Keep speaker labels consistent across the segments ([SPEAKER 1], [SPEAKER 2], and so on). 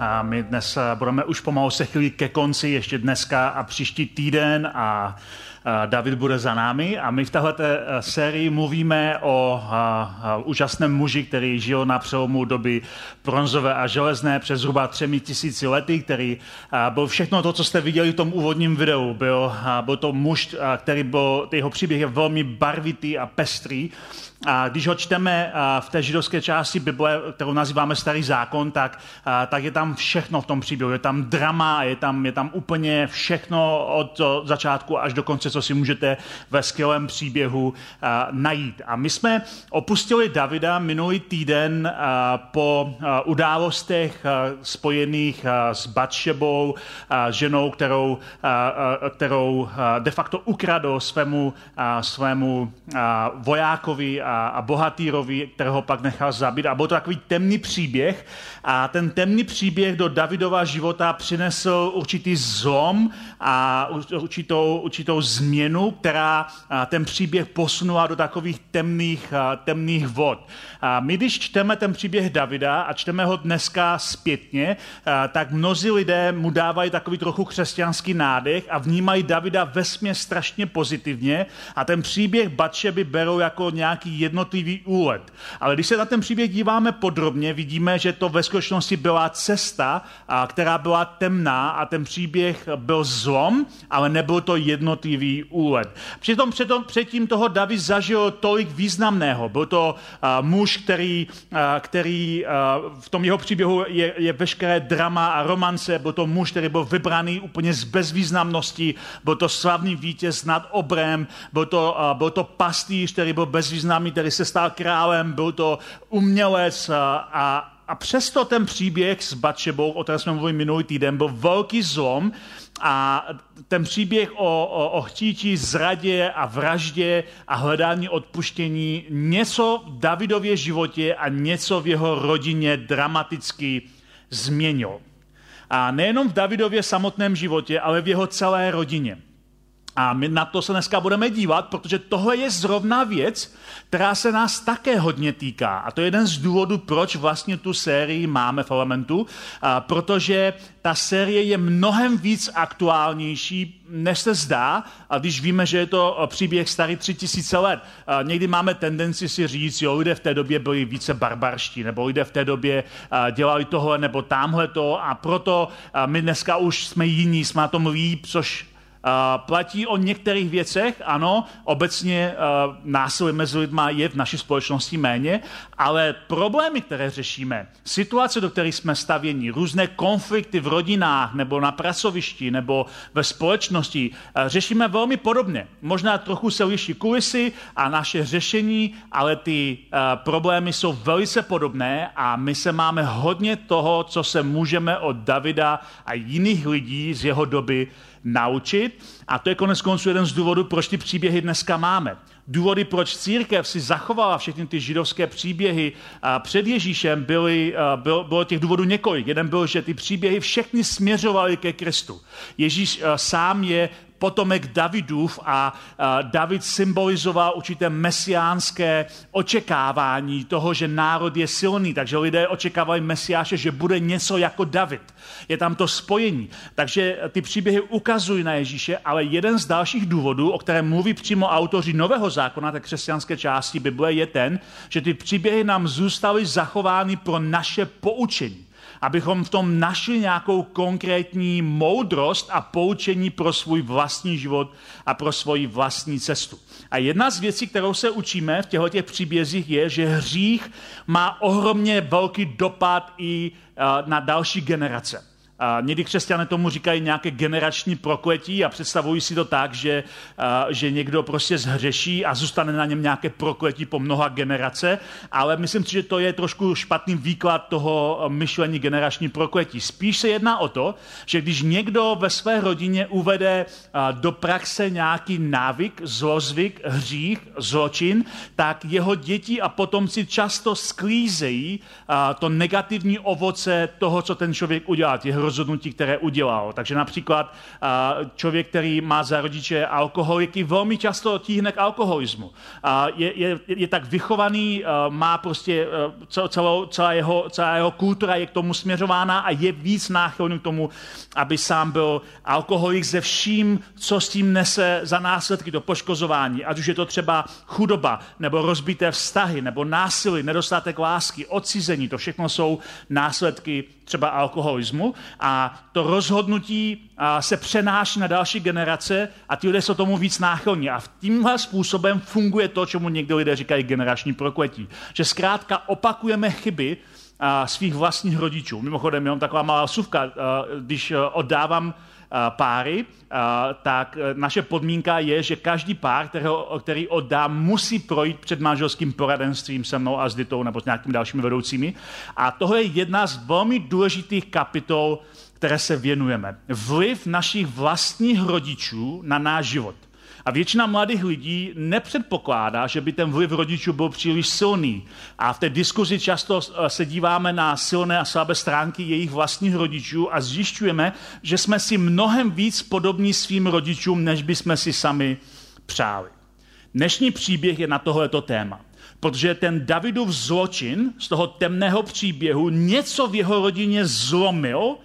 [SPEAKER 1] A my dnes budeme už pomalu se chvíli ke konci, ještě dneska a příští týden a David bude za námi a my v této sérii mluvíme o úžasném muži, který žil na přelomu doby bronzové a železné přes zhruba třemi tisíci lety, který byl všechno to, co jste viděli v tom úvodním videu. Byl, byl to muž, který byl, jeho příběh je velmi barvitý a pestrý a když ho čteme v té židovské části Bible, kterou nazýváme Starý zákon, tak, tak je tam všechno v tom příběhu. Je tam drama, je tam, je tam úplně všechno od začátku až do konce, co si můžete ve skvělém příběhu najít. A my jsme opustili Davida minulý týden po událostech spojených s Batšebou, ženou, kterou, kterou de facto ukradl svému, svému vojákovi a, a bohatýrovi, kterého pak nechal zabít. A byl to takový temný příběh. A ten temný příběh do Davidova života přinesl určitý zlom a určitou, určitou změnu, která ten příběh posunula do takových temných, temných vod. A my, když čteme ten příběh Davida a čteme ho dneska zpětně, tak mnozí lidé mu dávají takový trochu křesťanský nádech a vnímají Davida vesmě strašně pozitivně a ten příběh Batšeby berou jako nějaký jednotlivý úlet. Ale když se na ten příběh díváme podrobně, vidíme, že to ve skutečnosti byla cesta, která byla temná a ten příběh byl zlom, ale nebyl to jednotlivý úlet. Přitom předtím toho David zažil tolik významného. Byl to muž, který, který v tom jeho příběhu je, je veškeré drama a romance. Byl to muž, který byl vybraný úplně z bezvýznamnosti. Byl to slavný vítěz nad obrem. Byl to, byl to pastýř, který byl bezvýznamný Salami, který se stal králem, byl to umělec a, a přesto ten příběh s Batšebou, o kterém jsme mluvili minulý týden, byl velký zlom a ten příběh o, o, o chtítí zradě a vraždě a hledání odpuštění něco v Davidově životě a něco v jeho rodině dramaticky změnil. A nejenom v Davidově samotném životě, ale v jeho celé rodině. A my na to se dneska budeme dívat, protože tohle je zrovna věc, která se nás také hodně týká. A to je jeden z důvodů, proč vlastně tu sérii máme v Elementu, a protože ta série je mnohem víc aktuálnější, než se zdá, a když víme, že je to příběh starý tři tisíce let. A někdy máme tendenci si říct, jo, lidé v té době byli více barbarští, nebo lidé v té době dělali tohle nebo tamhle to a proto my dneska už jsme jiní, jsme na tom líp, což platí o některých věcech, ano, obecně násilí mezi lidmi je v naší společnosti méně, ale problémy, které řešíme, situace, do kterých jsme stavěni, různé konflikty v rodinách nebo na pracovišti nebo ve společnosti, řešíme velmi podobně. Možná trochu se liší kulisy a naše řešení, ale ty problémy jsou velice podobné a my se máme hodně toho, co se můžeme od Davida a jiných lidí z jeho doby naučit. A to je konec konců jeden z důvodů, proč ty příběhy dneska máme. Důvody, proč církev si zachovala všechny ty židovské příběhy před Ježíšem, byly, bylo, bylo těch důvodů několik. Jeden byl, že ty příběhy všechny směřovaly ke Kristu. Ježíš sám je potomek Davidův a David symbolizoval určité mesiánské očekávání toho, že národ je silný, takže lidé očekávali mesiáše, že bude něco jako David. Je tam to spojení. Takže ty příběhy ukazují na Ježíše, ale jeden z dalších důvodů, o kterém mluví přímo autoři Nového zákona, té křesťanské části Bible, je ten, že ty příběhy nám zůstaly zachovány pro naše poučení abychom v tom našli nějakou konkrétní moudrost a poučení pro svůj vlastní život a pro svoji vlastní cestu. A jedna z věcí, kterou se učíme v těchto těch příbězích, je, že hřích má ohromně velký dopad i eh, na další generace. Někdy křesťané tomu říkají nějaké generační prokletí a představují si to tak, že, že někdo prostě zhřeší a zůstane na něm nějaké prokletí po mnoha generace, ale myslím si, že to je trošku špatný výklad toho myšlení generační prokletí. Spíš se jedná o to, že když někdo ve své rodině uvede do praxe nějaký návyk, zlozvyk, hřích, zločin, tak jeho děti a potomci často sklízejí to negativní ovoce toho, co ten člověk udělal, těch rozhodnutí, které udělal. Takže například člověk, který má za rodiče alkoholiky, velmi často tíhne k alkoholismu. Je, je, je tak vychovaný, má prostě celou, celá, jeho, celá jeho kultura je k tomu směřována a je víc náchylný k tomu, aby sám byl alkoholik ze vším, co s tím nese za následky do poškozování. Ať už je to třeba chudoba, nebo rozbité vztahy, nebo násilí, nedostatek lásky, odcizení. To všechno jsou následky třeba alkoholismu a to rozhodnutí se přenáší na další generace a ty lidé jsou tomu víc náchylní. A tímhle způsobem funguje to, čemu někdo lidé říkají generační prokletí. Že zkrátka opakujeme chyby svých vlastních rodičů. Mimochodem, jenom taková malá suvka, když oddávám páry, tak e, naše podmínka je, že každý pár, kterého, který oddá, musí projít před manželským poradenstvím se mnou a s Ditou nebo s nějakými dalšími vedoucími. A tohle je jedna z velmi důležitých kapitol, které se věnujeme. Vliv našich vlastních rodičů na náš život. A většina mladých lidí nepředpokládá, že by ten vliv rodičů byl příliš silný. A v té diskuzi často eh, se díváme na silné a slabé stránky jejich vlastních rodičů a zjišťujeme, že jsme si mnohem víc podobní svým rodičům, než by jsme si sami přáli. Dnešní příběh je na tohleto téma. Protože ten Davidův zločin z toho temného příběhu něco v jeho rodině zlomil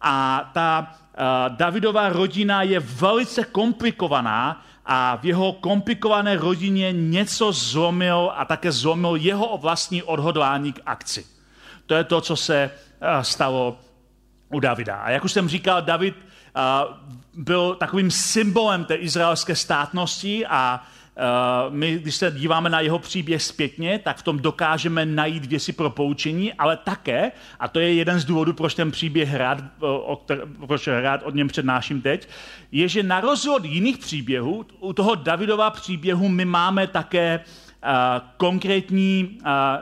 [SPEAKER 1] a ta uh, Davidová rodina je velice komplikovaná a v jeho komplikované rodině něco zlomil a také zlomil jeho vlastní odhodlání k akci. To je to, co se eh, stalo u Davida. A jak už jsem říkal, David eh, byl takovým symbolem té izraelské státnosti a my, když se díváme na jeho příběh zpětně, tak v tom dokážeme najít věci pro poučení, ale také, a to je jeden z důvodů, proč ten příběh rád, eh, o kter, proč rád od něm přednáším teď, je, že na rozdíl jiných příběhů, u toho Davidova příběhu my máme také konkrétní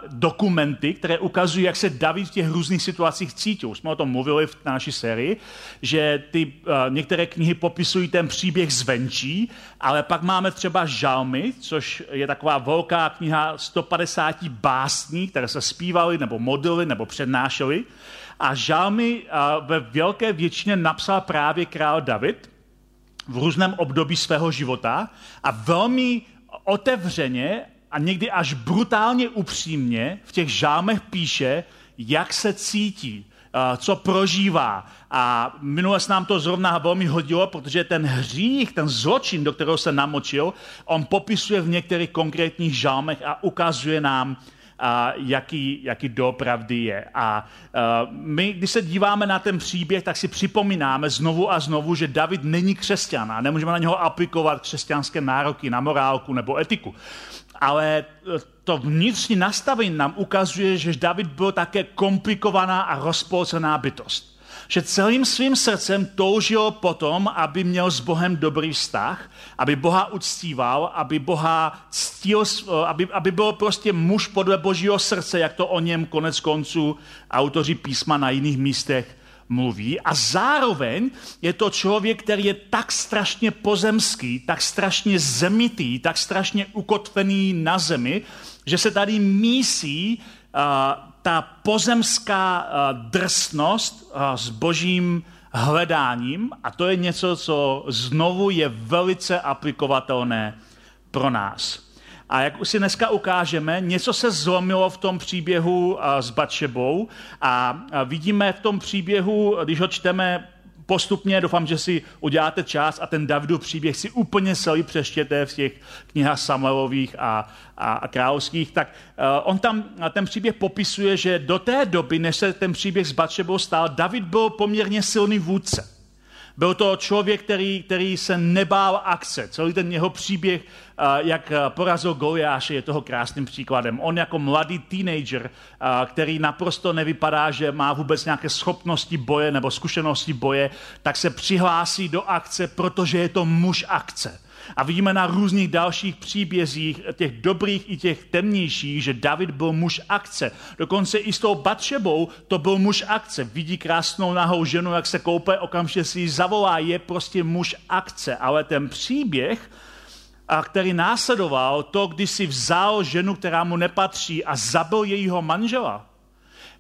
[SPEAKER 1] dokumenty, které ukazují, jak se David v těch různých situacích cítil. Už jsme o tom mluvili v naší sérii, že ty některé knihy popisují ten příběh zvenčí, ale pak máme třeba žalmy, což je taková velká kniha 150 básní, které se zpívaly nebo modlily nebo přednášely. A žalmy ve velké většině napsal právě král David v různém období svého života a velmi otevřeně a někdy až brutálně upřímně v těch žámech píše, jak se cítí, co prožívá. A minule se nám to zrovna velmi hodilo, protože ten hřích, ten zločin, do kterého se namočil, on popisuje v některých konkrétních žálmech a ukazuje nám, a jaký, jaký doopravdy je. A uh, my, když se díváme na ten příběh, tak si připomínáme znovu a znovu, že David není křesťan a nemůžeme na něho aplikovat křesťanské nároky na morálku nebo etiku ale eh, to vnitřní nastavení nám ukazuje, že David byl také komplikovaná a rozpolcená bytost. Že celým svým srdcem toužil potom, aby měl s Bohem dobrý vztah, aby Boha uctíval, aby Boha ctil, eh, aby, aby byl prostě muž podle božího srdce, jak to o něm konec konců autoři písma na jiných místech mluví a zároveň je to člověk, který je tak strašně pozemský, tak strašně zemitý, tak strašně ukotvený na zemi, že se tady mísí uh, ta pozemská uh, drsnost uh, s božím hledáním a to je něco, co znovu je velice aplikovatelné pro nás. A jak už si dneska ukážeme, něco se zlomilo v tom příběhu s Batšebou a vidíme v tom příběhu, když ho čteme postupně, doufám, že si uděláte čas a ten Davidův příběh si úplně celý přeštěte v těch knihách Samuelových a, a, a královských, tak uh, on tam ten příběh popisuje, že do té doby, než se ten příběh s Batšebou stál, David byl poměrně silný vůdce. Byl to člověk, který, který se nebál akce. Celý ten jeho příběh, jak porazil Goliáše, je toho krásným příkladem. On jako mladý teenager, který naprosto nevypadá, že má vůbec nějaké schopnosti boje nebo zkušenosti boje, tak se přihlásí do akce, protože je to muž akce. A vidíme na různých dalších příbězích, těch dobrých i těch temnějších, že David byl muž akce. Dokonce i s tou Batšebou to byl muž akce. Vidí krásnou nahou ženu, jak se koupe, okamžitě si ji zavolá, je prostě muž akce. Ale ten příběh, a který následoval to, když si vzal ženu, která mu nepatří a zabil jejího manžela,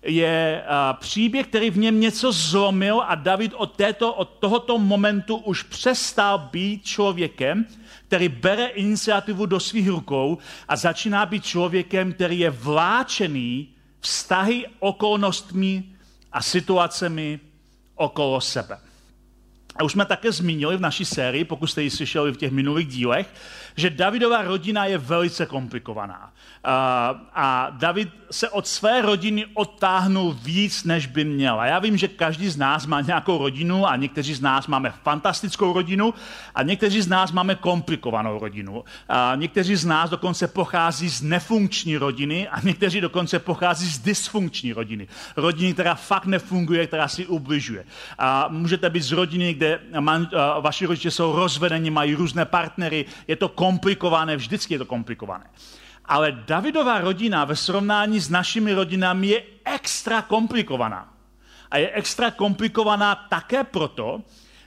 [SPEAKER 1] je příběh, který v něm něco zlomil a David od, této, od tohoto momentu už přestal být člověkem, který bere iniciativu do svých rukou a začíná být člověkem, který je vláčený vztahy okolnostmi a situacemi okolo sebe. A už jsme také zmínili v naší sérii, pokud jste ji slyšeli v těch minulých dílech, že Davidová rodina je velice komplikovaná. A David se od své rodiny odtáhnul víc, než by měl. A já vím, že každý z nás má nějakou rodinu a někteří z nás máme fantastickou rodinu a někteří z nás máme komplikovanou rodinu. A někteří z nás dokonce pochází z nefunkční rodiny a někteří dokonce pochází z dysfunkční rodiny. Rodiny, která fakt nefunguje, která si ubližuje. A můžete být z rodiny, kde man, vaši rodiče jsou rozvedeni, mají různé partnery, je to komplikované, vždycky je to komplikované. Ale Davidová rodina ve srovnání s našimi rodinami je extra komplikovaná. A je extra komplikovaná také proto,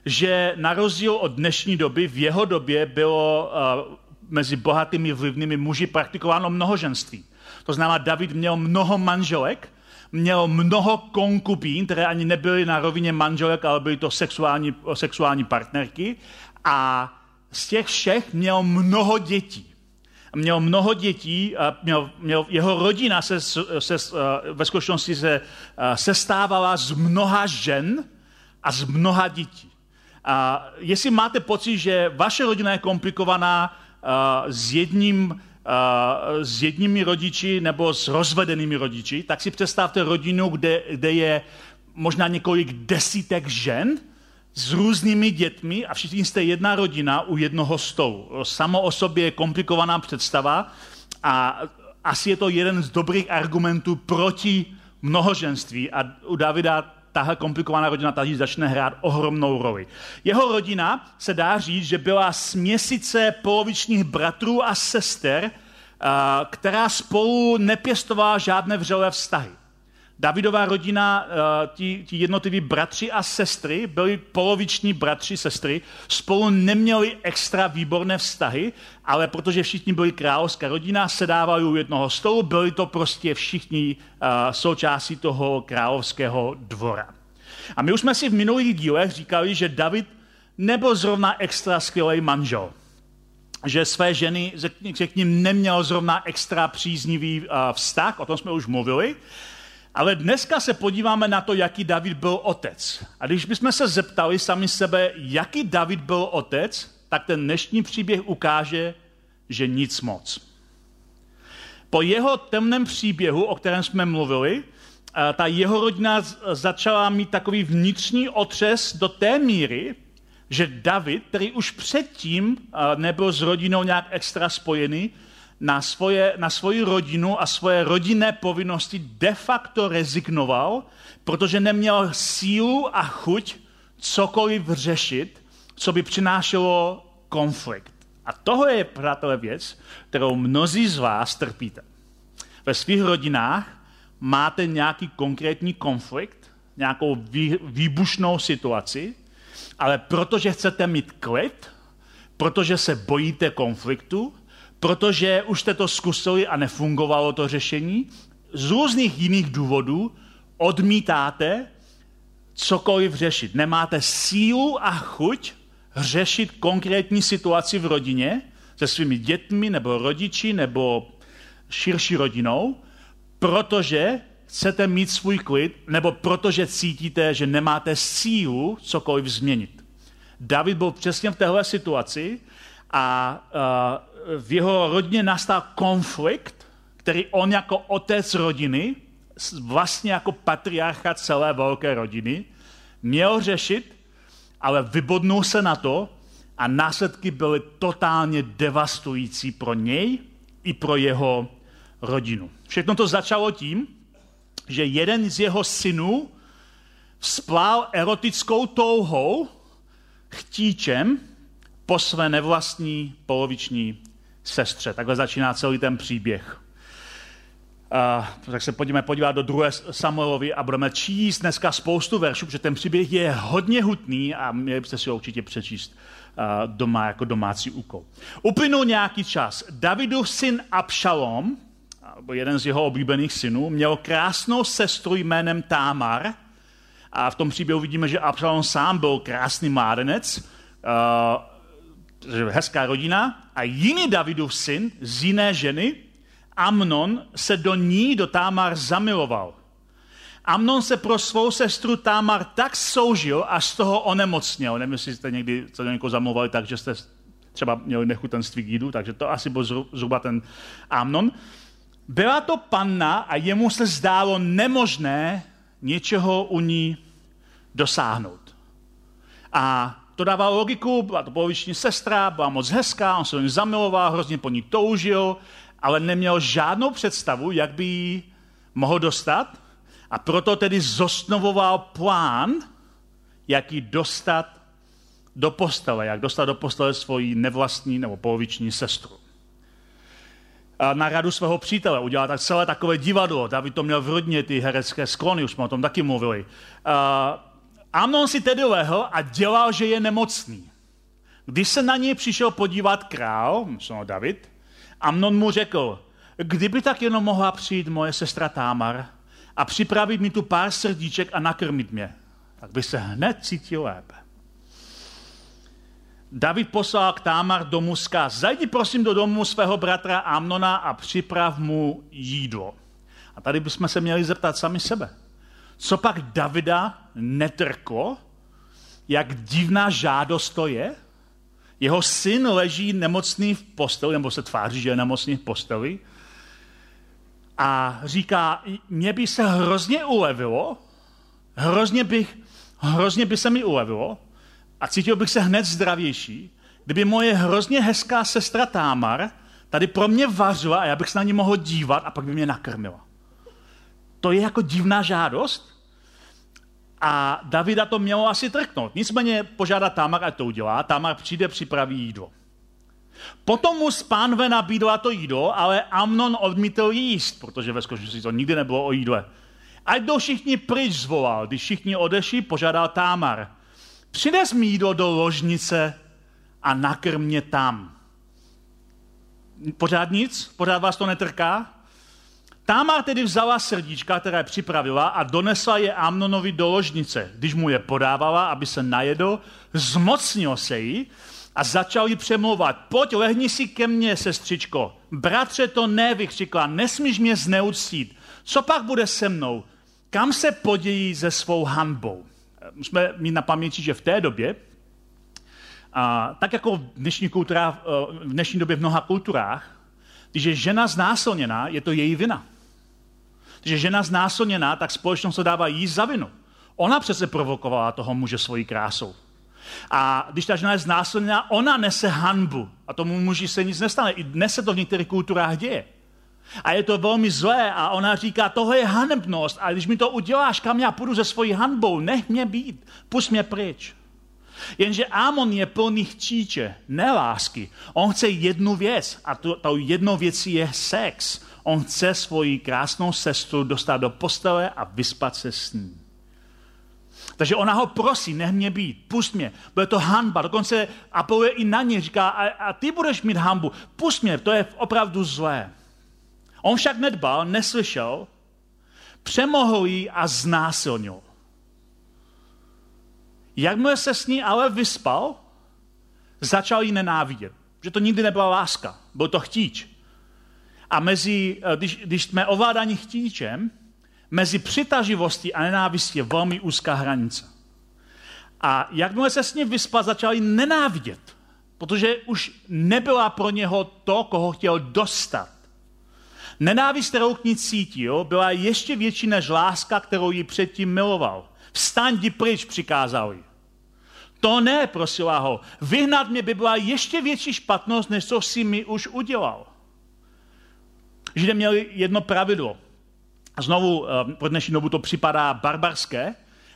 [SPEAKER 1] že na rozdíl od dnešní doby, v jeho době bylo uh, mezi bohatými vlivnými muži praktikováno mnohoženství. To znamená, David měl mnoho manželek, měl mnoho konkubín, které ani nebyly na rovině manželek, ale byly to sexuální, sexuální partnerky. A z těch všech měl mnoho dětí měl mnoho dětí, a měl, měl, jeho rodina se, se, ve skutečnosti se sestávala z mnoha žen a z mnoha dětí. A jestli máte pocit, že vaše rodina je komplikovaná s jedním s jedními rodiči nebo s rozvedenými rodiči, tak si představte rodinu, kde, kde je možná několik desítek žen, s různými dětmi a všichni jste jedna rodina u jednoho stolu. Samo o sobě je komplikovaná představa a asi je to jeden z dobrých argumentů proti mnohoženství a u Davida tahle komplikovaná rodina tady začne hrát ohromnou roli. Jeho rodina se dá říct, že byla směsice polovičních bratrů a sester, která spolu nepěstovala žádné vřelé vztahy. Davidová rodina, eh, ti, ti jednotliví bratři a sestry, byli poloviční bratři, sestry, spolu neměli extra výborné vztahy, ale protože všichni byli královská rodina, sedávali u jednoho stolu, byli to prostě všichni uh, součástí toho královského dvora. A my už jsme si v minulých dílech říkali, že David nebyl zrovna extra skvělý manžel že své ženy, že k ním neměl zrovna extra příznivý uh, vztah, o tom jsme už mluvili, ale dneska se podíváme na to, jaký David byl otec. A když bychom se zeptali sami sebe, jaký David byl otec, tak ten dnešní příběh ukáže, že nic moc. Po jeho temném příběhu, o kterém jsme mluvili, eh, ta jeho rodina začala mít takový vnitřní otřes do té míry, že David, který už předtím eh, nebyl s rodinou nějak extra spojený, na, svoje, na svoji rodinu a svoje rodinné povinnosti de facto rezignoval, protože neměl sílu a chuť cokoliv řešit, co by přinášelo konflikt. A toho je, přátelé, věc, kterou mnozí z vás trpíte. Ve svých rodinách máte nějaký konkrétní konflikt, nějakou vý, výbušnou situaci, ale protože chcete mít klid, protože se bojíte konfliktu, protože už jste to zkusili a nefungovalo to řešení, z různých jiných důvodů odmítáte cokoliv řešit. Nemáte sílu a chuť řešit konkrétní situaci v rodině se svými dětmi nebo rodiči nebo širší rodinou, protože chcete mít svůj klid nebo protože cítíte, že nemáte sílu cokoliv změnit. David byl přesně v téhle situaci a v jeho rodině nastal konflikt, který on jako otec rodiny, vlastně jako patriarcha celé velké rodiny, měl řešit ale vybodnul se na to a následky byly totálně devastující pro něj i pro jeho rodinu. Všechno to začalo tím, že jeden z jeho synů vzplál erotickou touhou, chtíčem po své nevlastní poloviční sestře. Takhle začíná celý ten příběh. Uh, tak se pojďme podívat do druhé Samuelovi a budeme číst dneska spoustu veršů, protože ten příběh je hodně hutný a měli byste si ho určitě přečíst doma jako domácí úkol. Uplynul nějaký čas. Davidův syn Abšalom, jeden z jeho oblíbených synů, měl krásnou sestru jménem Támar a v tom příběhu vidíme, že Abšalom sám byl krásný mládenec, uh, hezká rodina a jiný Davidův syn z jiné ženy, Amnon se do ní, do Támar, zamiloval. Amnon se pro svou sestru Támar tak soužil, až z toho onemocněl. Nevím, jestli jste někdy se do někoho zamluvali tak, že jste třeba měli nechutenství k jídu, takže to asi byl zhruba ten Amnon. Byla to panna a jemu se zdálo nemožné něčeho u ní dosáhnout. A to dávalo logiku, byla to poloviční sestra, byla moc hezká, on se do ní zamiloval, hrozně po ní toužil ale neměl žádnou představu, jak by ji mohl dostat a proto tedy zosnovoval plán, jak ji dostat do postele, jak dostat do postele svoji nevlastní nebo poloviční sestru. A na radu svého přítele udělal tak celé takové divadlo. David to měl v rodině, ty herecké sklony, už jsme o tom taky mluvili. A Amnon si tedy lehl a dělal, že je nemocný. Když se na něj přišel podívat král, myslel David, Amnon mu řekl, kdyby tak jenom mohla přijít moje sestra Támar a připravit mi tu pár srdíček a nakrmit mě, tak by se hned cítil lépe. David poslal k Támar do Muska, zajdi prosím do domu svého bratra Amnona a připrav mu jídlo. A tady bychom se měli zeptat sami sebe. Co pak Davida netrklo? Jak divná žádost to je? Jeho syn leží nemocný v posteli, nebo se tváří, že je nemocný v posteli. A říká, mě by se hrozně ulevilo, hrozně, bych, hrozně by se mi ulevilo a cítil bych se hned zdravější, kdyby moje hrozně hezká sestra Támar tady pro mě vařila a já bych se na ní mohl dívat a pak by mě nakrmila. To je jako divná žádost, a Davida to mělo asi trknout. Nicméně požádá Tamar, ať to udělá. Tamar přijde, připraví jídlo. Potom mu z pánve nabídla to jídlo, ale Amnon odmítl jíst, protože ve skutečnosti to nikdy nebylo o jídle. Ať jdou všichni pryč zvolal. Když všichni odešli, požádal Támar. Přines mi jídlo do ložnice a nakrm mě tam. Pořád nic? Pořád vás to netrká? Támar tedy vzala srdíčka, které připravila a donesla je Amnonovi do ložnice. Když mu je podávala, aby se najedl, zmocnil se jí a začal jí přemlouvat. Pojď, lehni si ke mně, sestřičko. Bratře, to ne, vykřikla, nesmíš mě zneuctít. Co pak bude se mnou? Kam se podějí se svou hanbou? Musíme mít na paměti, že v té době, a tak jako v dnešní, kultura, v dnešní době v mnoha kulturách, když je žena znásilněná, je to její vina že žena znásilněná, tak společnost to dává jí za vinu. Ona přece provokovala toho muže svojí krásou. A když ta žena je znásilněná, ona nese hanbu. A tomu muži se nic nestane. I dnes se to v některých kulturách děje. A je to velmi zlé a ona říká, tohle je hanebnost a když mi to uděláš, kam já půjdu se svojí hanbou, nech mě být, pust mě pryč. Jenže Amon je plný chtíče, nelásky. On chce jednu věc a tou jednou věcí je sex. On chce svoji krásnou sestru dostat do postele a vyspat se s ní. Takže ona ho prosí, nech mě být, pust mě, bude to hanba, dokonce apeluje i na ně, říká, a, a ty budeš mít hanbu, pust mě, to je opravdu zlé. On však nedbal, neslyšel, přemohl ji a znásilnil. Jakmile se s ní ale vyspal, začal ji nenávidět. Že to nikdy nebyla láska, byl to chtíč. A mezi, eh, když, když jsme ovládáni chtíčem, mezi přitaživostí a nenávistí je velmi úzká hranice. A jakmile se s ním vyspal, začal ji nenávidět, protože už nebyla pro něho to, koho chtěl dostat. Nenávist, kterou k ní cítil, byla ještě větší než láska, kterou ji předtím miloval. Vstaň, jdi pryč, přikázal jí. To ne, prosila ho. Vyhnat mě by byla ještě větší špatnost, než co si mi už udělal. Židé měli jedno pravidlo. Znovu, eh, pro dnešní dobu to připadá barbarské,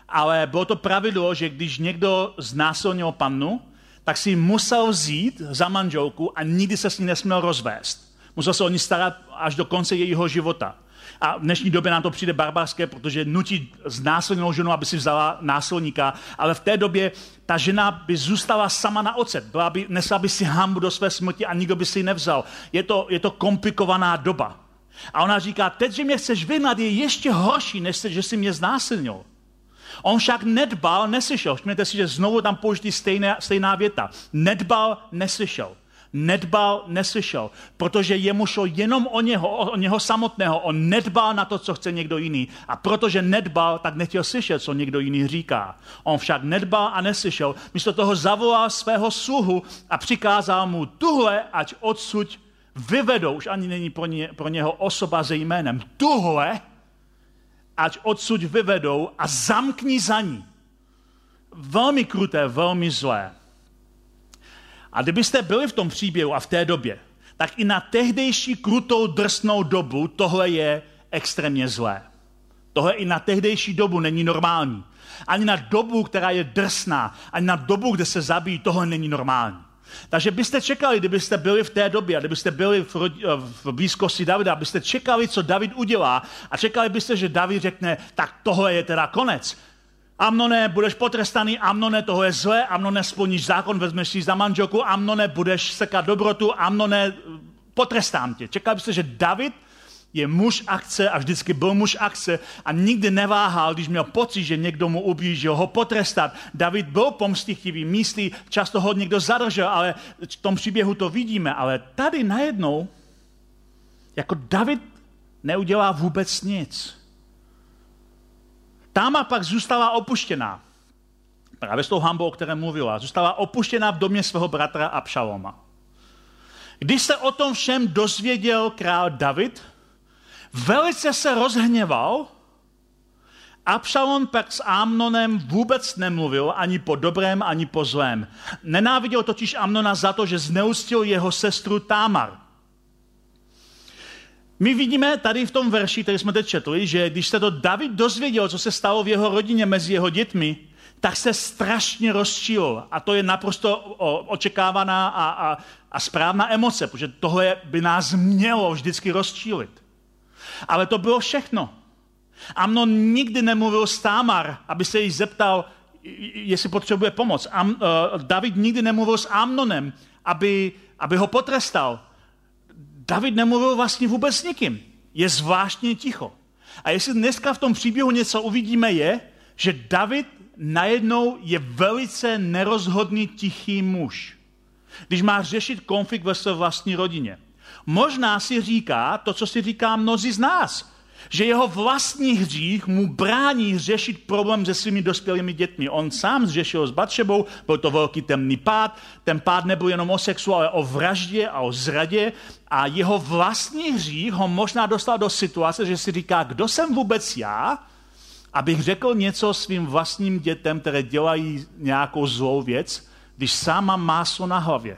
[SPEAKER 1] ale bylo to pravidlo, že když někdo znásilnil pannu, tak si musel vzít za manželku a nikdy se s ní nesměl rozvést. Musel se o ní starat až do konce jejího života. A v dnešní době nám to přijde barbarské, protože nutí znásilněnou ženu, aby si vzala násilníka, ale v té době ta žena by zůstala sama na ocet. Byla by, nesla by si hambu do své smrti a nikdo by si ji nevzal. Je to, je to komplikovaná doba. A ona říká, teď, že mě chceš vyhnat, je ještě horší, než že jsi mě znásilnil. On však nedbal, neslyšel. Všimněte si, že znovu tam použitý stejná, stejná věta. Nedbal, neslyšel. Nedbal, neslyšel. Protože jemu šlo jenom o něho, o něho samotného. On nedbal na to, co chce někdo jiný. A protože nedbal, tak nechtěl slyšet, co někdo jiný říká. On však nedbal a neslyšel. Místo toho zavolal svého sluhu a přikázal mu tuhle, ať odsud vyvedou, už ani není pro, ně, pro něho osoba se jménem, tuhle, ať odsud vyvedou a zamkni za ní. Velmi kruté, velmi zlé. A kdybyste byli v tom příběhu a v té době, tak i na tehdejší krutou drsnou dobu tohle je extrémně zlé. Tohle i na tehdejší dobu není normální. Ani na dobu, která je drsná, ani na dobu, kde se zabíjí, tohle není normální. Takže byste čekali, kdybyste byli v té době, kdybyste byli v, v blízkosti Davida, byste čekali, co David udělá a čekali byste, že David řekne, tak tohle je teda konec. Amnone, budeš potrestaný, Amnone, toho je zlé, Amnone, splníš zákon, vezmeš si za manželku, Amnone, budeš sekat dobrotu, Amnone, potrestám tě. Čekali byste, že David je muž akce a vždycky byl muž akce a nikdy neváhal, když měl pocit, že někdo mu ublížil, ho potrestat. David byl pomstichtivý, myslí, často ho někdo zadržel, ale v tom příběhu to vidíme. Ale tady najednou, jako David neudělá vůbec nic. Táma pak zůstala opuštěná. Právě s tou hambou, o které mluvila. Zůstala opuštěná v domě svého bratra Abšaloma. Když se o tom všem dozvěděl král David, velice se rozhněval. Abšalom pak s Amnonem vůbec nemluvil ani po dobrém, ani po zlém. Nenáviděl totiž Amnona za to, že zneustil jeho sestru Támar. My vidíme tady v tom verši, který jsme teď četli, že když se to David dozvěděl, co se stalo v jeho rodině mezi jeho dětmi, tak se strašně rozčil. A to je naprosto očekávaná a, a, a správná emoce, protože tohle by nás mělo vždycky rozčílit. Ale to bylo všechno. Amnon nikdy nemluvil s Támar, aby se jí zeptal, jestli potřebuje pomoc. Am, uh, David nikdy nemluvil s Amnonem, aby, aby ho potrestal. David nemluvil vlastně vůbec s nikým. Je zvláštně ticho. A jestli dneska v tom příběhu něco uvidíme, je, že David najednou je velice nerozhodný tichý muž, když má řešit konflikt ve své vlastní rodině. Možná si říká to, co si říká mnozí z nás, že jeho vlastní hřích mu brání řešit problém se svými dospělými dětmi. On sám zřešil s Batšebou, byl to velký temný pád. Ten pád nebyl jenom o sexu, ale o vraždě a o zradě. A jeho vlastní hřích ho možná dostal do situace, že si říká, kdo jsem vůbec já, abych řekl něco svým vlastním dětem, které dělají nějakou zlou věc, když sám mám máslo na hlavě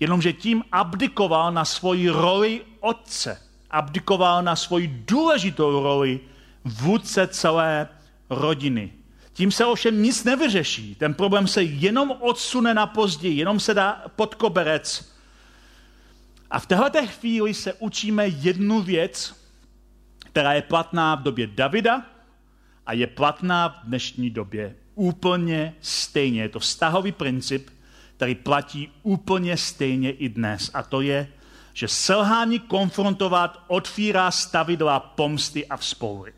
[SPEAKER 1] jenomže tím abdikoval na svoji roli otce. Abdikoval na svoji důležitou roli vůdce celé rodiny. Tím se ovšem nic nevyřeší. Ten problém se jenom odsune na později, jenom se dá pod koberec. A v této chvíli se učíme jednu věc, která je platná v době Davida a je platná v dnešní době úplně stejně. Je to vztahový princip, který platí úplně stejně i dnes. A to je, že selhání konfrontovat otvírá stavidla pomsty a vzpoury.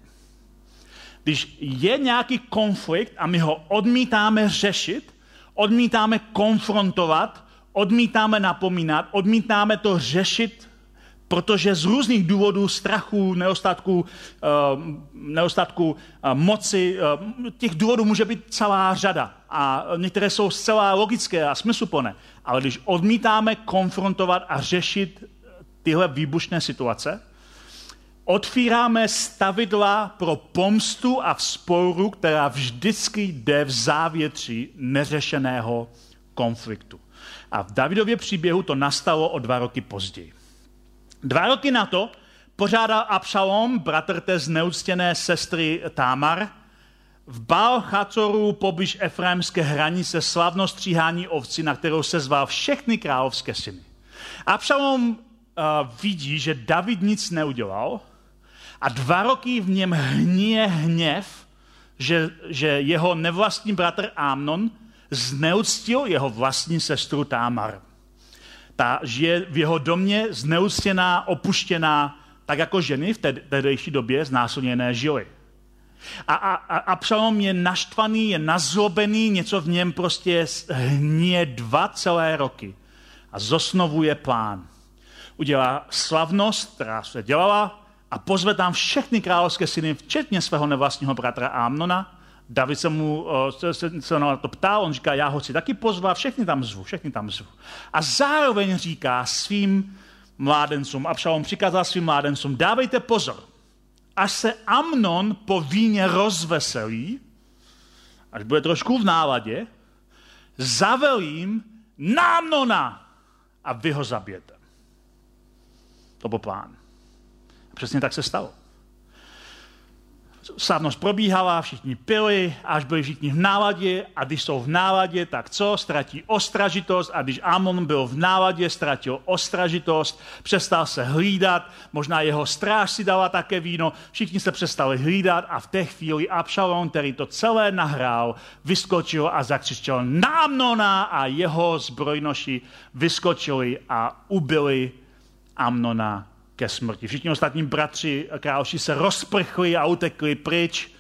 [SPEAKER 1] Když je nějaký konflikt a my ho odmítáme řešit, odmítáme konfrontovat, odmítáme napomínat, odmítáme to řešit protože z různých důvodů, strachu, nedostatku, eh, nedostatku eh, moci, eh, těch důvodů může být celá řada. A některé jsou zcela logické a smysluplné. Ale když odmítáme konfrontovat a řešit tyhle výbušné situace, Otvíráme stavidla pro pomstu a vzporu, která vždycky jde v závětří neřešeného konfliktu. A v Davidově příběhu to nastalo o dva roky později. Dva roky na to pořádal Absalom, bratr té zneuctěné sestry Támar, v Baal Chacoru poblíž Efraimské hranice slavno stříhání ovci, na kterou se zval všechny královské syny. Absalom uh, vidí, že David nic neudělal a dva roky v něm hníje hněv, že, že jeho nevlastní bratr Amnon zneuctil jeho vlastní sestru Támar. Ta žije v jeho domě zneuctěná, opuštěná, tak jako ženy v tehdejší době znásilněné žily. A, a, a Absalom je naštvaný, je nazlobený, něco v něm prostě hníje dva celé roky. A zosnovuje plán. Udělá slavnost, která se dělala, a pozve tam všechny královské syny, včetně svého nevlastního bratra Amnona. David se mu se, se, se na to ptal, on říká, já ho chci taky pozvat, všechny tam zvu, všechny tam zvu. A zároveň říká svým mládencům, Absalom přikázal svým mládencům, dávejte pozor, až se Amnon po víně rozveselí, až bude trošku v náladě, zavelím na Amnona a vy ho zabijete. To byl plán. A přesně tak se stalo slavnost probíhala, všichni pili, až byli všichni v náladě a když jsou v náladě, tak co? Ztratí ostražitost a když Amon byl v náladě, ztratil ostražitost, přestal se hlídat, možná jeho stráž si dala také víno, všichni se přestali hlídat a v té chvíli Abšalom, který to celé nahrál, vyskočil a zakřičel na Amnona a jeho zbrojnoši vyskočili a ubili Amnona ke smrti. Všichni ostatní bratři královši se rozprchli a utekli pryč.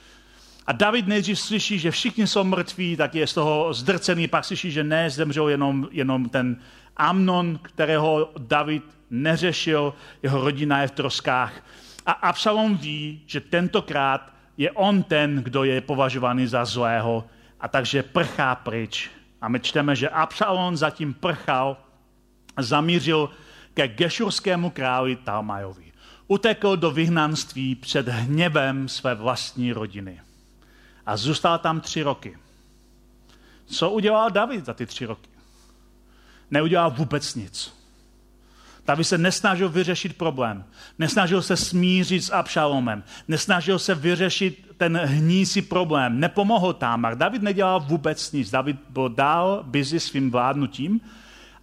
[SPEAKER 1] A David nejdřív slyší, že všichni jsou mrtví, tak je z toho zdrcený, pak slyší, že ne, zemřel jenom, jenom ten Amnon, kterého David neřešil, jeho rodina je v troskách. A Absalom ví, že tentokrát je on ten, kdo je považovaný za zlého a takže prchá pryč. A my čteme, že Absalom zatím prchal, zamířil ke gešurskému králi Talmajovi. Utekl do vyhnanství před hněvem své vlastní rodiny. A zůstal tam tři roky. Co udělal David za ty tři roky? Neudělal vůbec nic. David se nesnažil vyřešit problém. Nesnažil se smířit s Abšalomem. Nesnažil se vyřešit ten hnízí problém. Nepomohl Támar. David nedělal vůbec nic. David byl dál busy svým vládnutím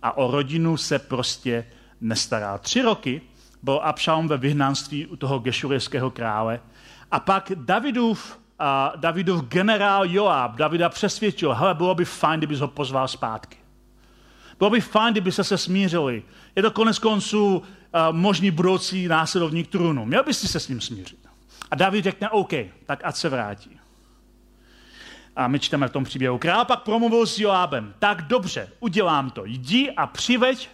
[SPEAKER 1] a o rodinu se prostě nestará. Tři roky byl Abšalom ve vyhnanství u toho gešurijského krále a pak Davidův, a Davidův generál Joab Davida přesvědčil, hele, bylo by fajn, kdybys ho pozval zpátky. Bylo by fajn, kdyby se se smířili. Je to konec konců možný budoucí následovník trůnu. Měl bys si se s ním smířit. A David řekne, OK, tak ať se vrátí. A my čteme v tom příběhu. Král pak promluvil s Joábem. Tak dobře, udělám to. Jdi a přiveď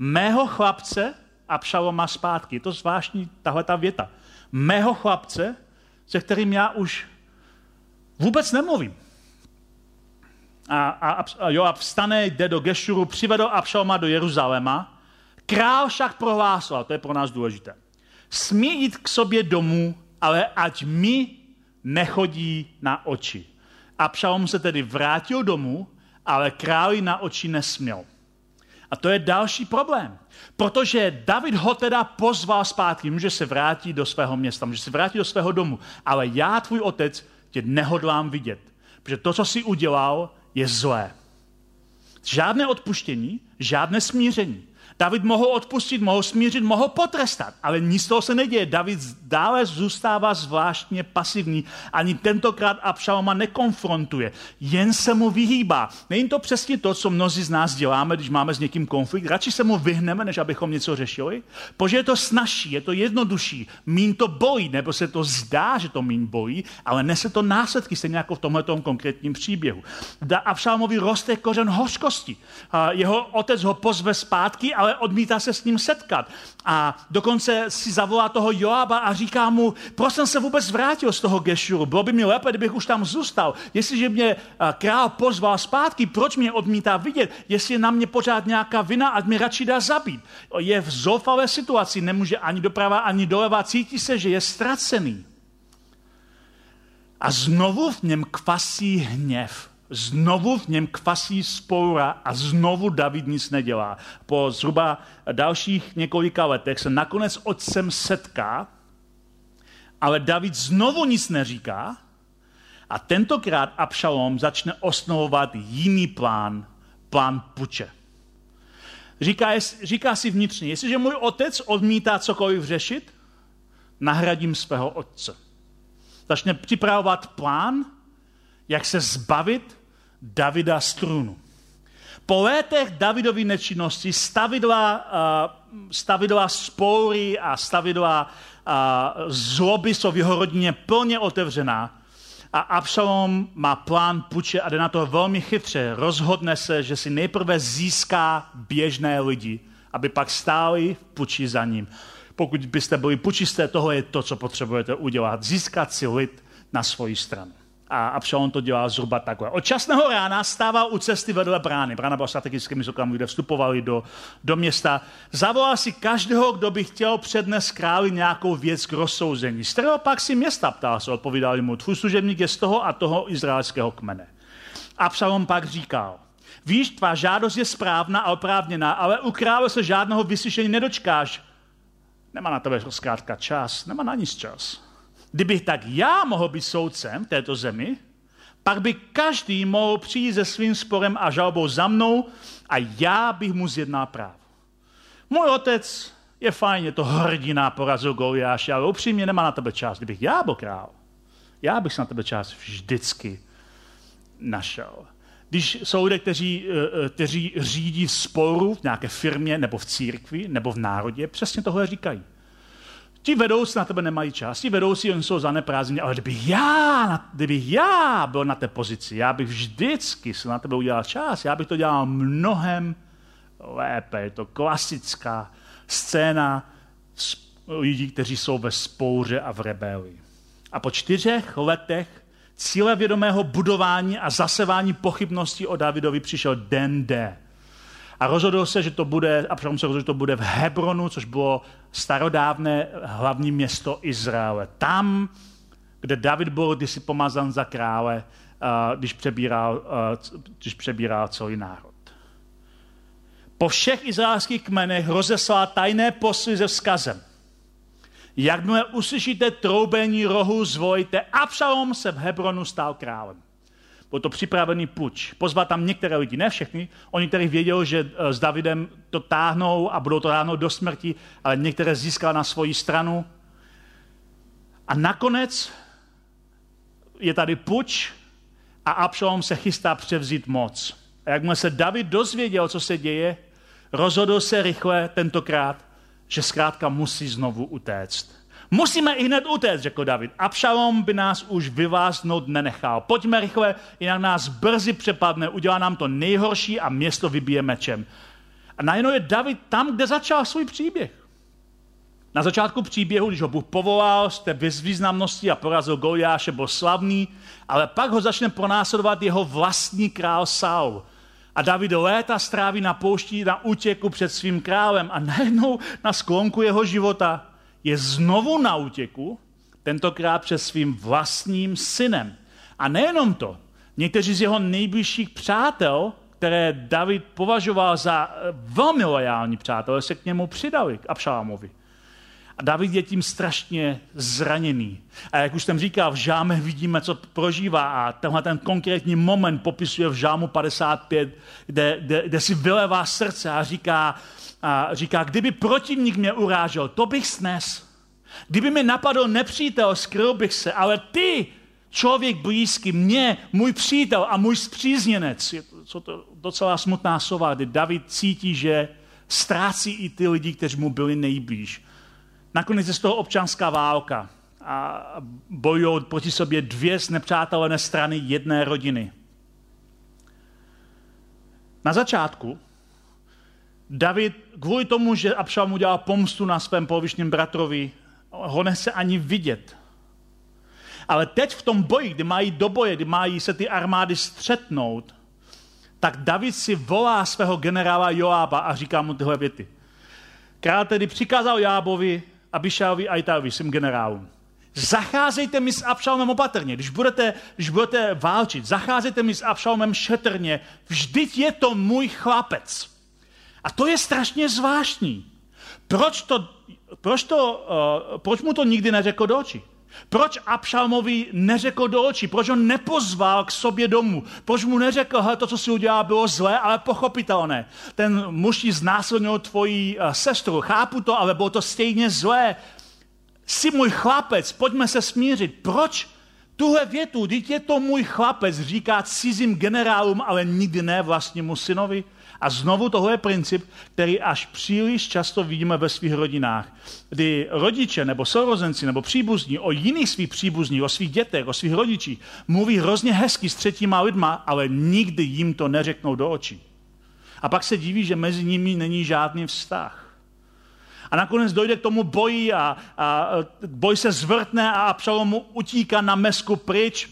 [SPEAKER 1] mého chlapce Abšaloma zpátky. Je to zvláštní tahle ta věta. Mého chlapce, se kterým já už vůbec nemluvím. A, a, a Joab vstane, jde do Gešuru, přivedl Abšaloma do Jeruzaléma. Král však prohlásil, a to je pro nás důležité, smí jít k sobě domů, ale ať mi nechodí na oči. Abšalom se tedy vrátil domů, ale králi na oči nesměl. A to je další problém. Protože David ho teda pozval zpátky, může se vrátit do svého města, může se vrátit do svého domu, ale já, tvůj otec, tě nehodlám vidět. Protože to, co jsi udělal, je zlé. Žádné odpuštění, žádné smíření. David mohl odpustit, mohl smířit, mohl potrestat, ale nic toho se neděje. David dále zůstává zvláštně pasivní. Ani tentokrát Abšaloma nekonfrontuje, jen se mu vyhýbá. Není to přesně to, co mnozí z nás děláme, když máme s někým konflikt. Radši se mu vyhneme, než abychom něco řešili. Protože je to snažší, je to jednodušší. Mín to bojí, nebo se to zdá, že to mín bojí, ale nese to následky, stejně jako v tomto konkrétním příběhu. Abšalomovi roste kořen hořkosti. Jeho otec ho pozve zpátky, ale ale odmítá se s ním setkat. A dokonce si zavolá toho Joaba a říká mu, proč jsem se vůbec vrátil z toho Gešuru, bylo by mi lépe, kdybych už tam zůstal. Jestliže mě král pozval zpátky, proč mě odmítá vidět? Jestli je na mě pořád nějaká vina, ať mě radši dá zabít. Je v zoufalé situaci, nemůže ani doprava, ani doleva, cítí se, že je ztracený. A znovu v něm kvasí hněv. Znovu v něm kvasí spoura a znovu David nic nedělá. Po zhruba dalších několika letech se nakonec otcem setká, ale David znovu nic neříká a tentokrát Abšalom začne osnovovat jiný plán, plán puče. Říká, říká si vnitřně, jestliže můj otec odmítá cokoliv řešit, nahradím svého otce. Začne připravovat plán, jak se zbavit Davida z trůnu. Po létech Davidovy nečinnosti stavidla, uh, stavidla spory a stavidla uh, zloby jsou v jeho rodině plně otevřená. A Absalom má plán puče a jde na to velmi chytře. Rozhodne se, že si nejprve získá běžné lidi, aby pak stáli v puči za ním. Pokud byste byli pučisté, toho je to, co potřebujete udělat. Získat si lid na svoji stranu. A Absalom to dělal zhruba takhle. Od časného rána stával u cesty vedle brány. Brána byla strategickým místo, kde vstupovali do, do města. Zavolal si každého, kdo by chtěl přednes králi nějakou věc k rozsouzení. Z kterého pak si města ptal se, odpovídali mu, tvůj služebník je z toho a toho izraelského kmene. Absalom pak říkal, víš, tvá žádost je správná a oprávněná, ale u krále se žádného vyslyšení nedočkáš. Nemá na tebe zkrátka čas, nemá na nic čas. Kdybych tak já mohl být soudcem v této zemi, pak by každý mohl přijít se svým sporem a žalbou za mnou a já bych mu zjednal právo. Můj otec je fajn, je to hrdina, porazil Goliáše, ale upřímně nemá na tebe čas. Kdybych já byl král, já bych na tebe čas vždycky našel. Když jsou lidé, kteří, eh, eh, kteří řídí sporu v nějaké firmě, nebo v církvi, nebo v národě, přesně tohle říkají. Ti vedoucí na tebe nemají čas, ti vedoucí oni jsou zaneprázdněni, ale kdybych já, kdybych já byl na té pozici, já bych vždycky se na tebe udělal čas, já bych to dělal mnohem lépe. Je to klasická scéna lidí, kteří jsou ve spouře a v rebelii. A po čtyřech letech cílevědomého budování a zasevání pochybností o Davidovi přišel den D. A rozhodl se, že to bude, a se rozhodl, že to bude v Hebronu, což bylo starodávné hlavní město Izraele. Tam, kde David byl kdysi pomazan za krále, když přebíral, když přebíral celý národ. Po všech izraelských kmenech rozeslal tajné posly se vzkazem. Jakmile uslyšíte troubení rohu, zvojte, Absalom se v Hebronu stal králem. Byl to připravený puč. Pozvat tam některé lidi, ne všechny. Oni, kteří věděli, že eh, s Davidem to táhnou a budou to táhnout do smrti, ale některé získal na svoji stranu. A nakonec je tady puč a Absalom se chystá převzít moc. A jakmile se David dozvěděl, co se děje, rozhodl se rychle tentokrát, že zkrátka musí znovu utéct. Musíme i hned utéct, řekl David. Abšalom by nás už vyváznout nenechal. Pojďme rychle, jinak nás brzy přepadne, udělá nám to nejhorší a město vybije mečem. A najednou je David tam, kde začal svůj příběh. Na začátku příběhu, když ho Bůh povolal z té významnosti a porazil Goliáše, byl slavný, ale pak ho začne pronásledovat jeho vlastní král Saul. A David léta stráví na poušti na útěku před svým králem a najednou na sklonku jeho života je znovu na útěku, tentokrát před svým vlastním synem. A nejenom to, někteří z jeho nejbližších přátel, které David považoval za eh, velmi lojální přátelé, se k němu přidali, k Abšalámovi. A David je tím strašně zraněný. A jak už jsem říkal, v žáme vidíme, co prožívá. A tenhle ten konkrétní moment popisuje v žámu 55, kde, kde, kde si vylevá srdce a říká, a říká, kdyby protivník mě urážel, to bych snes. Kdyby mi napadl nepřítel, skryl bych se, ale ty, člověk blízký, mě, můj přítel a můj zpřízněnec, je to, to docela smutná slova, kdy David cítí, že ztrácí i ty lidi, kteří mu byli nejblíž. Nakonec je z toho občanská válka a bojují proti sobě dvě znepřátelené strany jedné rodiny. Na začátku David kvůli tomu, že Abšalom udělal pomstu na svém polovičním bratrovi, ho nechce ani vidět. Ale teď v tom boji, kdy mají do boje, kdy mají se ty armády střetnout, tak David si volá svého generála Joába a říká mu tyhle věty. Král tedy přikázal Jábovi, Abišálovi a Itálovi, svým generálům. Zacházejte mi s Abšalomem opatrně, když budete, když budete válčit. Zacházejte mi s Abšalomem šetrně. Vždyť je to můj chlapec. A to je strašně zvláštní. Proč, to, proč, to, uh, proč mu to nikdy neřekl do očí? Proč Abšalmovi neřekl do očí? Proč ho nepozval k sobě domů? Proč mu neřekl, hele, to, co si udělal, bylo zlé, ale pochopitelné. Ten muž ji znásilnil tvoji uh, sestru. Chápu to, ale bylo to stejně zlé. Jsi můj chlapec, pojďme se smířit. Proč tuhle větu, je to můj chlapec, říká cizím generálům, ale nikdy ne vlastnímu synovi? A znovu tohle je princip, který až příliš často vidíme ve svých rodinách, kdy rodiče nebo sourozenci nebo příbuzní o jiných svých příbuzních, o svých dětech, o svých rodičích mluví hrozně hezky s třetíma lidma, ale nikdy jim to neřeknou do očí. A pak se diví, že mezi nimi není žádný vztah. A nakonec dojde k tomu boji a, a boj se zvrtne a Abšalom utíká na mesku pryč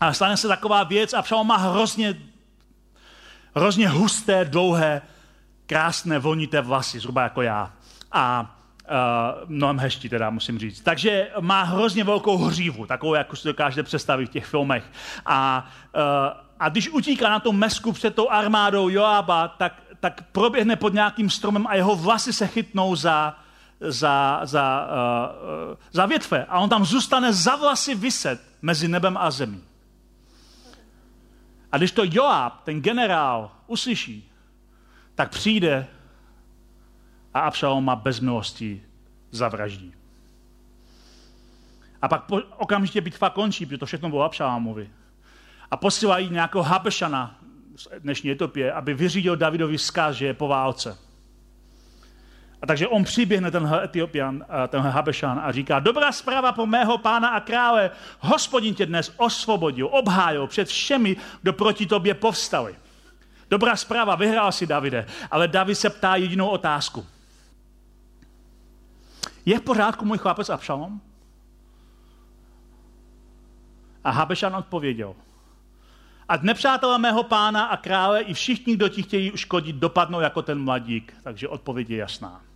[SPEAKER 1] a stane se taková věc a Abšalom má hrozně hrozně husté, dlouhé, krásné, vonité vlasy, zhruba jako já. A uh, mnohem heští teda, musím říct. Takže má hrozně velkou hřívu, takovou, jako si dokážete představit v těch filmech. A, uh, a když utíká na tom mesku před tou armádou Joába, tak, tak proběhne pod nějakým stromem a jeho vlasy se chytnou za, za, za, uh, za větve. A on tam zůstane za vlasy vyset mezi nebem a zemí. A když to Joab, ten generál, uslyší, tak přijde a Abšaloma bez milosti zavraždí. A pak po, okamžitě bitva končí, protože to všechno bylo Abšalomovi. A posílají nějakého Habešana z dnešní Etopie, aby vyřídil Davidovi vzkaz, že je po válce. A takže on přiběhne, tenhle Etiopian, tenhle Habešan a říká, dobrá zpráva po mého pána a krále, hospodin tě dnes osvobodil, obhájil před všemi, kdo proti tobě povstali. Dobrá zpráva, vyhrál si Davide, ale David se ptá jedinou otázku. Je v pořádku můj chlapec Abšalom? A Habešan odpověděl. A nepřátelé mého pána a krále i všichni, kdo ti chtějí uškodit, dopadnou jako ten mladík. Takže odpověď je jasná.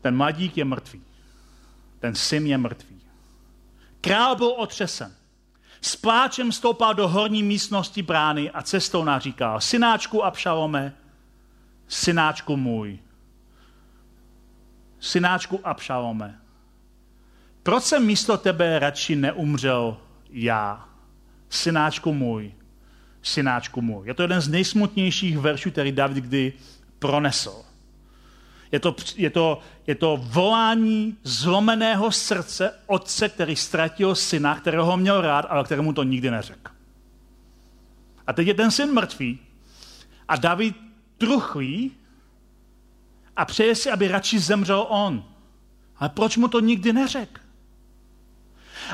[SPEAKER 1] Ten mladík je mrtvý. Ten syn je mrtvý. Král byl otřesen. S pláčem stoupal do horní místnosti brány a cestou naříkal, synáčku Abšalome, synáčku můj, synáčku Abšalome, proč jsem místo tebe radši neumřel já, synáčku můj, synáčku můj. Je to jeden z nejsmutnějších veršů, který David kdy pronesl. Je to, je, to, je to volání zlomeného srdce otce, který ztratil syna, kterého ho měl rád, ale kterému to nikdy neřekl. A teď je ten syn mrtvý a David truchlí a přeje si, aby radši zemřel on. Ale proč mu to nikdy neřekl?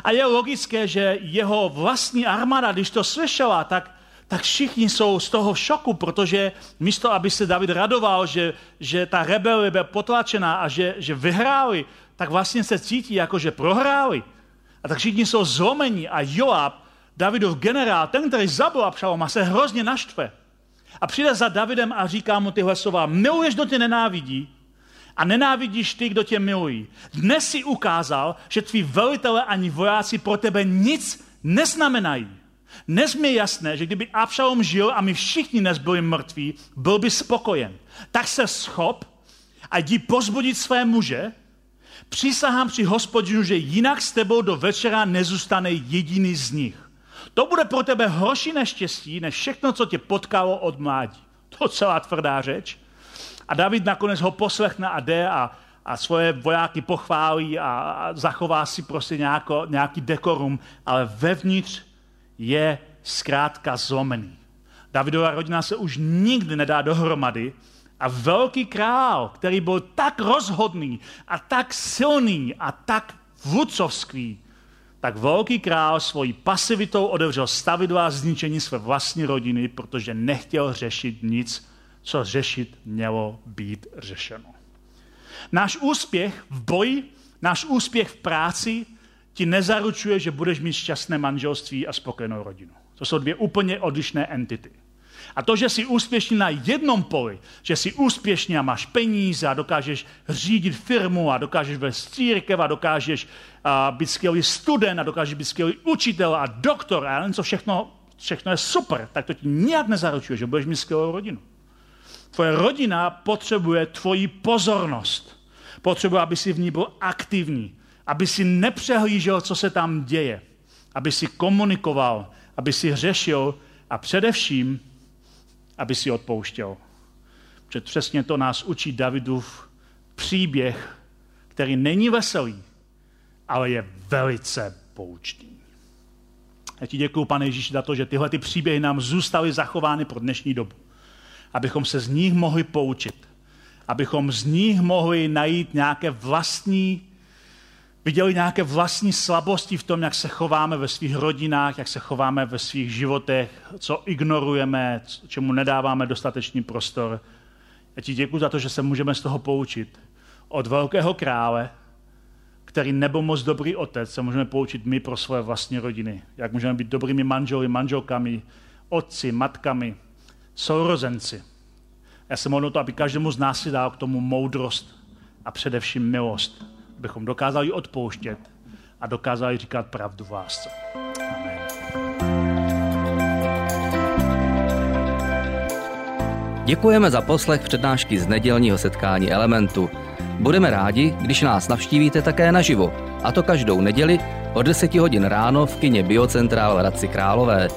[SPEAKER 1] A je logické, že jeho vlastní armáda, když to slyšela, tak tak všichni jsou z toho šoku, protože místo, aby se David radoval, že, že ta rebelie byla potlačená a že, že vyhráli, tak vlastně se cítí jako, že prohráli. A tak všichni jsou zlomení a Joab, Davidov generál, ten, který zabil Abšaloma, se hrozně naštve. A přijde za Davidem a říká mu tyhle slova, miluješ, kdo tě nenávidí a nenávidíš ty, kdo tě milují. Dnes si ukázal, že tví velitele ani vojáci pro tebe nic neznamenají. Dnes mi je jasné, že kdyby Abšalom žil a my všichni dnes byli mrtví, byl by spokojen. Tak se schop a jdi pozbudit své muže, Přísahám při hospodinu, že jinak s tebou do večera nezůstane jediný z nich. To bude pro tebe horší neštěstí, než všechno, co tě potkalo od mládí. To celá tvrdá řeč. A David nakonec ho poslechne a jde a, a svoje vojáky pochválí a, a zachová si prostě nějako, nějaký dekorum, ale vevnitř je zkrátka zlomený. Davidova rodina se už nikdy nedá dohromady a velký král, který byl tak rozhodný a tak silný a tak vůdcovský, tak velký král svojí pasivitou odevřel stavidla zničení své vlastní rodiny, protože nechtěl řešit nic, co řešit mělo být řešeno. Náš úspěch v boji, náš úspěch v práci ti nezaručuje, že budeš mít šťastné manželství a spokojenou rodinu. To jsou dvě úplně odlišné entity. A to, že jsi úspěšný na jednom poli, že jsi úspěšný a máš peníze a dokážeš řídit firmu a dokážeš vést církev a dokážeš a, být skvělý student a dokážeš být skvělý učitel a doktor a jen co všechno, všechno je super, tak to ti nijak nezaručuje, že budeš mít skvělou rodinu. Tvoje rodina potřebuje tvoji pozornost. Potřebuje, aby si v ní byl aktivní, aby si nepřehlížel, co se tam děje, aby si komunikoval, aby si řešil a především, aby si odpouštěl. Protože přesně to nás učí Davidův příběh, který není veselý, ale je velice poučný. Já ti děkuji, pane Ježíši, za to, že tyhle ty příběhy nám zůstaly zachovány pro dnešní dobu. Abychom se z nich mohli poučit. Abychom z nich mohli najít nějaké vlastní viděli nějaké vlastní slabosti v tom, jak se chováme ve svých rodinách, jak se chováme ve svých životech, co ignorujeme, čemu nedáváme dostatečný prostor. Já ti děkuji za to, že se můžeme z toho poučit. Od velkého krále, který nebyl moc dobrý otec, se můžeme poučit my pro svoje vlastní rodiny. Jak můžeme být dobrými manželi, manželkami, otci, matkami, sourozenci. Já se modlím to, aby každému z nás si dal k tomu moudrost a především milost abychom dokázali odpouštět a dokázali říkat pravdu v lásce. Amen.
[SPEAKER 2] Děkujeme za poslech přednášky z nedělního setkání Elementu. Budeme rádi, když nás navštívíte také naživo, a to každou neděli od 10 hodin ráno v kině Biocentrál v Hradci Králové.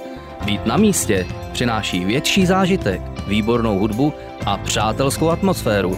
[SPEAKER 2] Být na místě přináší větší zážitek, výbornou hudbu a přátelskou atmosféru,